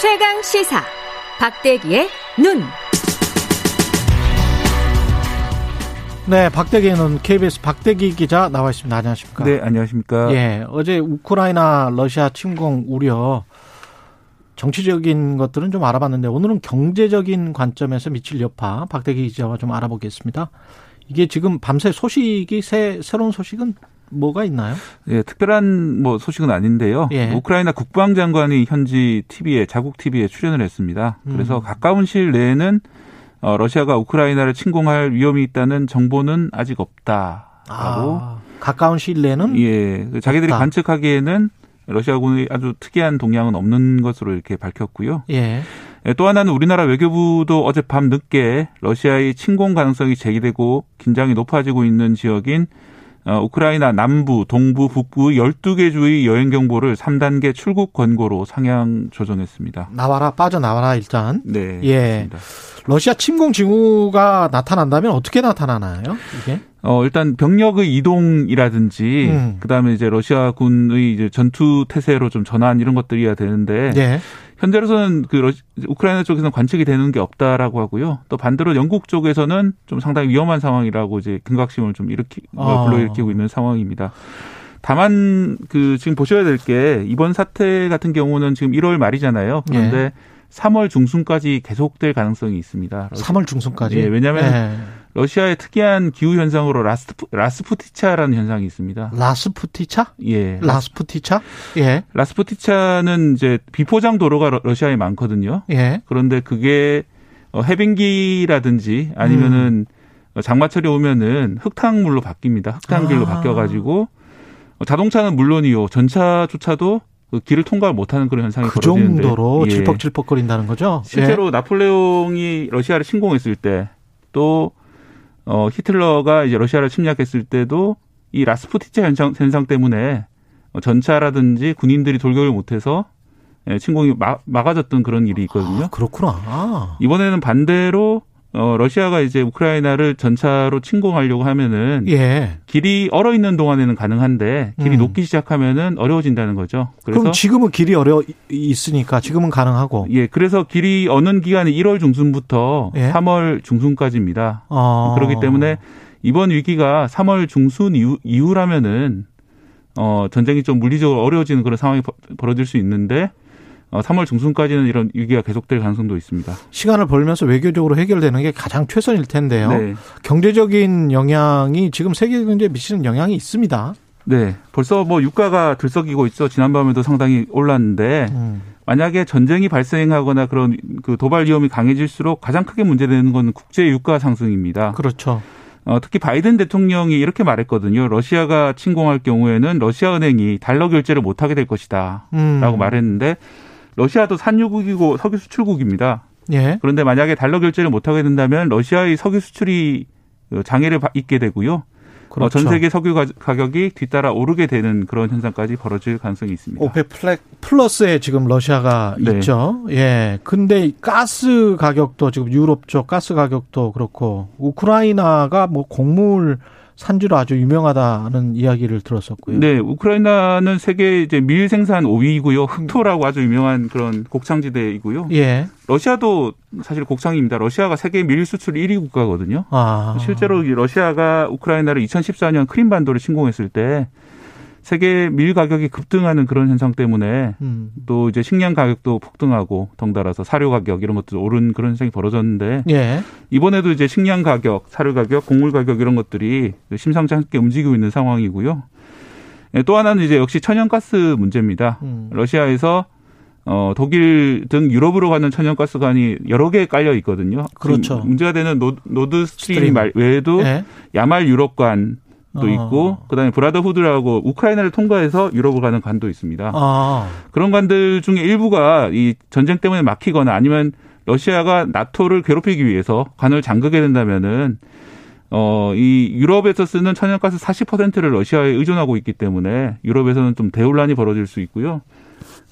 최강 시사 박대기의 눈. 네, 박대기의 눈 KBS 박대기 기자 나와 있습니다. 안녕하십니까? 네, 안녕하십니까? 예, 어제 우크라이나 러시아 침공 우려 정치적인 것들은 좀 알아봤는데 오늘은 경제적인 관점에서 미칠 여파 박대기 기자와 좀 알아보겠습니다. 이게 지금 밤새 소식이 새 새로운 소식은 뭐가 있나요? 예, 특별한 뭐 소식은 아닌데요. 예. 우크라이나 국방장관이 현지 TV에 자국 TV에 출연을 했습니다. 그래서 음. 가까운 시일 내에는 어, 러시아가 우크라이나를 침공할 위험이 있다는 정보는 아직 없다라고 아, 가까운 시일 내는 예, 그 자기들이 없다. 관측하기에는 러시아군의 아주 특이한 동향은 없는 것으로 이렇게 밝혔고요. 예. 예, 또 하나는 우리나라 외교부도 어젯밤 늦게 러시아의 침공 가능성이 제기되고 긴장이 높아지고 있는 지역인 어, 우크라이나 남부, 동부, 북부 12개 주의 여행 경보를 3단계 출국 권고로 상향 조정했습니다. 나와라 빠져나와라 일단. 네. 예. 그렇습니다. 러시아 침공 징후가 나타난다면 어떻게 나타나나요? 이게? 어, 일단 병력의 이동이라든지 음. 그 다음에 이제 러시아군의 이제 전투 태세로 좀 전환 이런 것들이야 되는데 예. 현재로서는 그 러시, 우크라이나 쪽에서는 관측이 되는 게 없다라고 하고요. 또 반대로 영국 쪽에서는 좀 상당히 위험한 상황이라고 이제 경각심을 좀 일으키 아. 불러일으키고 있는 상황입니다. 다만 그 지금 보셔야 될 게 이번 사태 같은 경우는 지금 1월 말이잖아요. 그런데 3월 중순까지 계속될 가능성이 있습니다. 3월 중순까지. 예, 왜냐하면 예. 러시아의 특이한 기후 현상으로 라스프, 라스푸티차라는 현상이 있습니다. 라스푸티차? 예. 라스푸티차? 예. 라스푸티차는 이제 비포장 도로가 러- 러시아에 많거든요. 예. 그런데 그게 어, 해빙기라든지 아니면은 음. 장마철이 오면은 흙탕물로 바뀝니다. 흙탕길로 아. 바뀌어가지고 어, 자동차는 물론이요 전차조차도 그 길을 통과를 못하는 그런 현상이 그 벌어지는데 정도로 예. 질퍽질퍽거린다는 거죠? 실제로 나폴레옹이 러시아를 침공했을 때 또 어, 히틀러가 이제 러시아를 침략했을 때도 이 라스푸티차 현상, 현상 때문에 어, 전차라든지 군인들이 돌격을 못해서 예, 침공이 막, 막아졌던 그런 일이 예. 있거든요. 아, 그렇구나. 이번에는 반대로 어, 러시아가 이제 우크라이나를 전차로 침공하려고 하면은 예. 길이 얼어 있는 동안에는 가능한데 길이 음. 녹기 시작하면은 어려워진다는 거죠. 그래서 그럼 지금은 길이 어려 있으니까 지금은 가능하고. 예, 그래서 길이 어는 기간이 1월 중순부터 예. 3월 중순까지입니다. 어. 그렇기 때문에 이번 위기가 3월 중순 이후, 이후라면은 어 전쟁이 좀 물리적으로 어려워지는 그런 상황이 벌- 벌어질 수 있는데 어 3월 중순까지는 이런 위기가 계속될 가능성도 있습니다. 시간을 벌면서 외교적으로 해결되는 게 가장 최선일 텐데요. 네. 경제적인 영향이 지금 세계 경제에 미치는 영향이 있습니다. 네. 벌써 뭐 유가가 들썩이고 있죠. 지난밤에도 상당히 올랐는데 음. 만약에 전쟁이 발생하거나 그런 그 도발 위험이 강해질수록 가장 크게 문제되는 건 국제 유가 상승입니다. 그렇죠. 어, 특히 바이든 대통령이 이렇게 말했거든요. 러시아가 침공할 경우에는 러시아 은행이 달러 결제를 못하게 될 것이다. 음. 라고 말했는데 러시아도 산유국이고 석유 수출국입니다. 예. 그런데 만약에 달러 결제를 못하게 된다면 러시아의 석유 수출이 어, 장애를 바- 입게 되고요. 그렇죠. 어, 전 세계 석유 가- 가격이 뒤따라 오르게 되는 그런 현상까지 벌어질 가능성이 있습니다. OPEC 플러스에 지금 러시아가 네. 있죠. 예. 근데 가스 가격도 지금 유럽 쪽 가스 가격도 그렇고 우크라이나가 뭐 곡물 산지로 아주 유명하다는 이야기를 들었었고요. 네, 우크라이나는 세계 이제 밀 생산 5위이고요. 흑토라고 아주 유명한 그런 곡창지대이고요. 예. 러시아도 사실 곡창입니다. 러시아가 세계 밀 수출 1위 국가거든요. 아. 실제로 이 러시아가 우크라이나를 2014년 크림반도를 침공했을 때 세계 밀 가격이 급등하는 그런 현상 때문에 음. 또 이제 식량 가격도 폭등하고 덩달아서 사료 가격 이런 것도 오른 그런 현상이 벌어졌는데 예. 이번에도 이제 식량 가격, 사료 가격, 곡물 가격 이런 것들이 심상치 않게 움직이고 있는 상황이고요. 예, 또 하나는 이제 역시 천연가스 문제입니다. 음. 러시아에서 어, 독일 등 유럽으로 가는 천연가스관이 여러 개 깔려 있거든요. 그렇죠. 문제가 되는 노, 노드 스트림 스트림. 말 외에도 예. 야말 유럽관 도 어. 있고 그다음에 브라더후드라고 우크라이나를 통과해서 유럽을 가는 관도 있습니다. 아. 그런 관들 중에 일부가 이 전쟁 때문에 막히거나 아니면 러시아가 나토를 괴롭히기 위해서 관을 잠그게 된다면은 어, 이 유럽에서 쓰는 천연가스 40%를 러시아에 의존하고 있기 때문에 유럽에서는 좀 대혼란이 벌어질 수 있고요.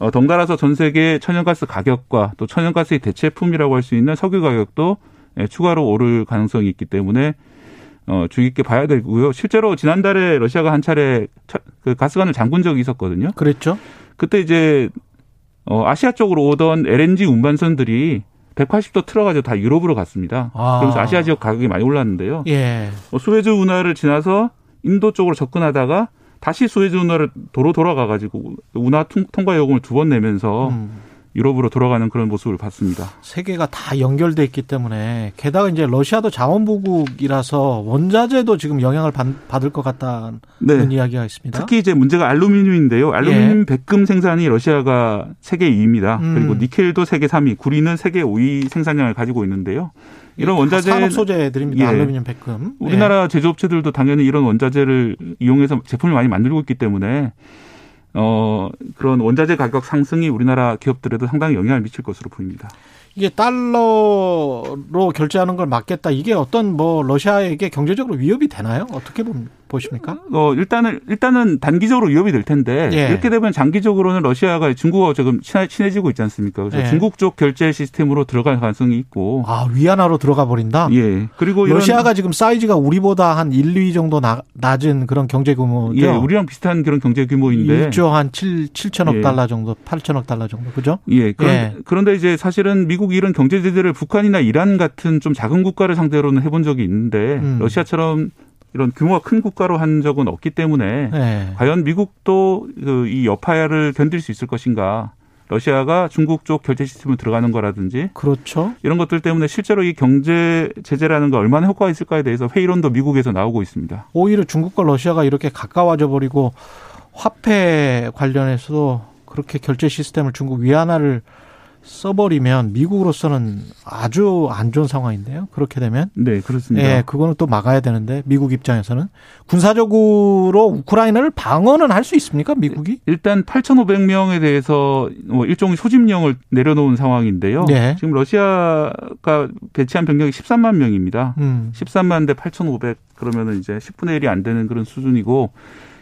어, 덩달아서 전 세계 천연가스 가격과 또 천연가스의 대체품이라고 할 수 있는 석유 가격도 예, 추가로 오를 가능성이 있기 때문에 어, 주의 깊게 봐야 되고요. 실제로 지난달에 러시아가 한 차례 차- 그 가스관을 잠근 적이 있었거든요. 그랬죠? 그때 이제 어, 아시아 쪽으로 오던 LNG 운반선들이 180도 틀어가지고 다 유럽으로 갔습니다. 아. 그러면서 아시아 지역 가격이 많이 올랐는데요. 예. 어, 수에즈 운하를 지나서 인도 쪽으로 접근하다가 다시 수에즈 운하를 도로 돌아가가지고 운하 통, 통과 요금을 두 번 내면서 음. 유럽으로 돌아가는 그런 모습을 봤습니다. 세계가 다 연결돼 있기 때문에 게다가 이제 러시아도 자원보국이라서 원자재도 지금 영향을 받, 받을 것 같다는 네. 이야기가 있습니다. 특히 이제 문제가 알루미늄인데요. 알루미늄 백금 생산이 러시아가 세계 2위입니다. 음. 그리고 니켈도 세계 3위, 구리는 세계 5위 생산량을 가지고 있는데요. 이런 다 원자재 산업 소재들입니다. 예. 알루미늄 백금. 우리나라 제조업체들도 당연히 이런 원자재를 이용해서 제품을 많이 만들고 있기 때문에 어 그런 원자재 가격 상승이 우리나라 기업들에도 상당히 영향을 미칠 것으로 보입니다. 이게 달러로 결제하는 걸 막겠다. 이게 어떤 뭐 러시아에게 경제적으로 위협이 되나요? 어떻게 보십니까? 어 일단은 일단은 단기적으로 위협이 될 텐데 예. 이렇게 되면 장기적으로는 러시아가 중국하고 지금 친해, 친해지고 있지 않습니까? 그래서 예. 중국 쪽 결제 시스템으로 들어갈 가능성이 있고 아 위안화로 들어가 버린다. 예 그리고 러시아가 지금 사이즈가 우리보다 한 1, 2위 정도 나, 낮은 그런 경제 규모죠. 예 우리랑 비슷한 그런 경제 규모인데 1조 한 7, 7천억 예. 달러 정도, 8천억 달러 정도. 그죠? 예, 그런, 예. 그런데 이제 사실은 미국 이 이런 경제 제재를 북한이나 이란 같은 좀 작은 국가를 상대로는 해본 적이 있는데 음. 러시아처럼 이런 규모가 큰 국가로 한 적은 없기 때문에 예. 과연 미국도 그이 여파를 견딜 수 있을 것인가? 러시아가 중국 쪽 결제 시스템을 들어가는 거라든지 그렇죠. 이런 것들 때문에 실제로 이 경제 제재라는 거 얼마나 효과가 있을까에 대해서 회의론도 미국에서 나오고 있습니다. 오히려 중국과 러시아가 이렇게 가까워져 버리고 화폐 관련해서도 그렇게 결제 시스템을 중국 위안화를 써버리면 미국으로서는 아주 안 좋은 상황인데요. 그렇게 되면 네, 그렇습니다. 예, 그거는 또 막아야 되는데 미국 입장에서는 군사적으로 우크라이나를 방어는 할 수 있습니까? 미국이? 일단 8,500명에 대해서 뭐 일종의 소집령을 내려놓은 상황인데요. 네. 지금 러시아가 배치한 병력이 13만 명입니다. 음. 13만 대 8,500 그러면은 이제 10분의 1이 안 되는 그런 수준이고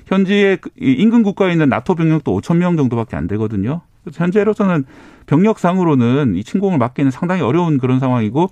현지에 그이 인근 국가에 있는 나토 병력도 5천 명 정도밖에 안 되거든요. 현재로서는 병력상으로는 이 침공을 막기는 상당히 어려운 그런 상황이고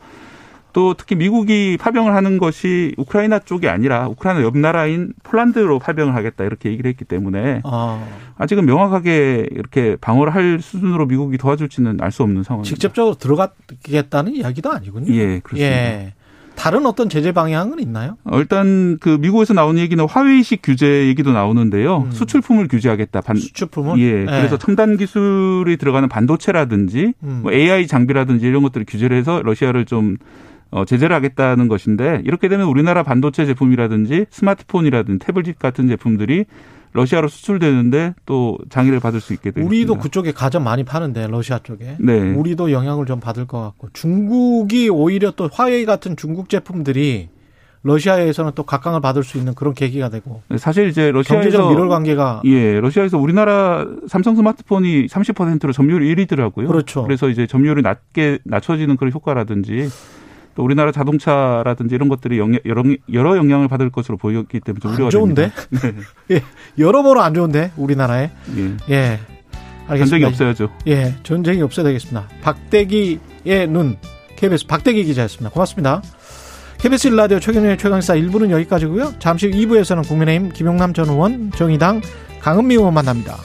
또 특히 미국이 파병을 하는 것이 우크라이나 쪽이 아니라 우크라이나 옆 나라인 폴란드로 파병을 하겠다 이렇게 얘기를 했기 때문에 아, 아직은 명확하게 이렇게 방어를 할 수준으로 미국이 도와줄지는 알 수 없는 상황입니다. 직접적으로 들어가겠다는 이야기도 아니군요. 예, 그렇습니다. 예. 다른 어떤 제재 방향은 있나요? 어, 일단 그 미국에서 나오는 얘기는 화웨이식 규제 얘기도 나오는데요. 음. 수출품을 규제하겠다. 반, 수출품은? 예. 그래서 첨단 기술이 들어가는 반도체라든지 음. 뭐 AI 장비라든지 이런 것들을 규제를 해서 러시아를 좀 어, 제재를 하겠다는 것인데 이렇게 되면 우리나라 반도체 제품이라든지 스마트폰이라든지 태블릿 같은 제품들이 러시아로 수출되는데 또 장애를 받을 수 있게 되겠습니다. 우리도 그쪽에 가전 많이 파는데 러시아 쪽에 네. 우리도 영향을 좀 받을 것 같고 중국이 오히려 또 화웨이 같은 중국 제품들이 러시아에서는 또 각광을 받을 수 있는 그런 계기가 되고 사실 이제 러시아에서 경제적 밀월 관계가 예, 러시아에서 우리나라 삼성 스마트폰이 30%로 점유율 1위더라고요. 그렇죠. 그래서 이제 점유율이 낮게 낮춰지는 그런 효과라든지 또 우리나라 자동차라든지 이런 것들이 영향, 여러, 여러 영향을 받을 것으로 보였기 때문에 좀안 우려가 좋은데 됩니다. 예 여러모로 안 좋은데 우리나라에 네. 예. 예 알겠습니다. 전쟁이 없어야죠. 예 전쟁이 없어야 되겠습니다. 박대기의 눈 KBS 박대기 기자였습니다. 고맙습니다. KBS 일라디오 최경영의 최강사 1부는 여기까지고요. 잠시 후 2부에서는 국민의힘 김용남 전 의원, 정의당 강은미 의원 만납니다.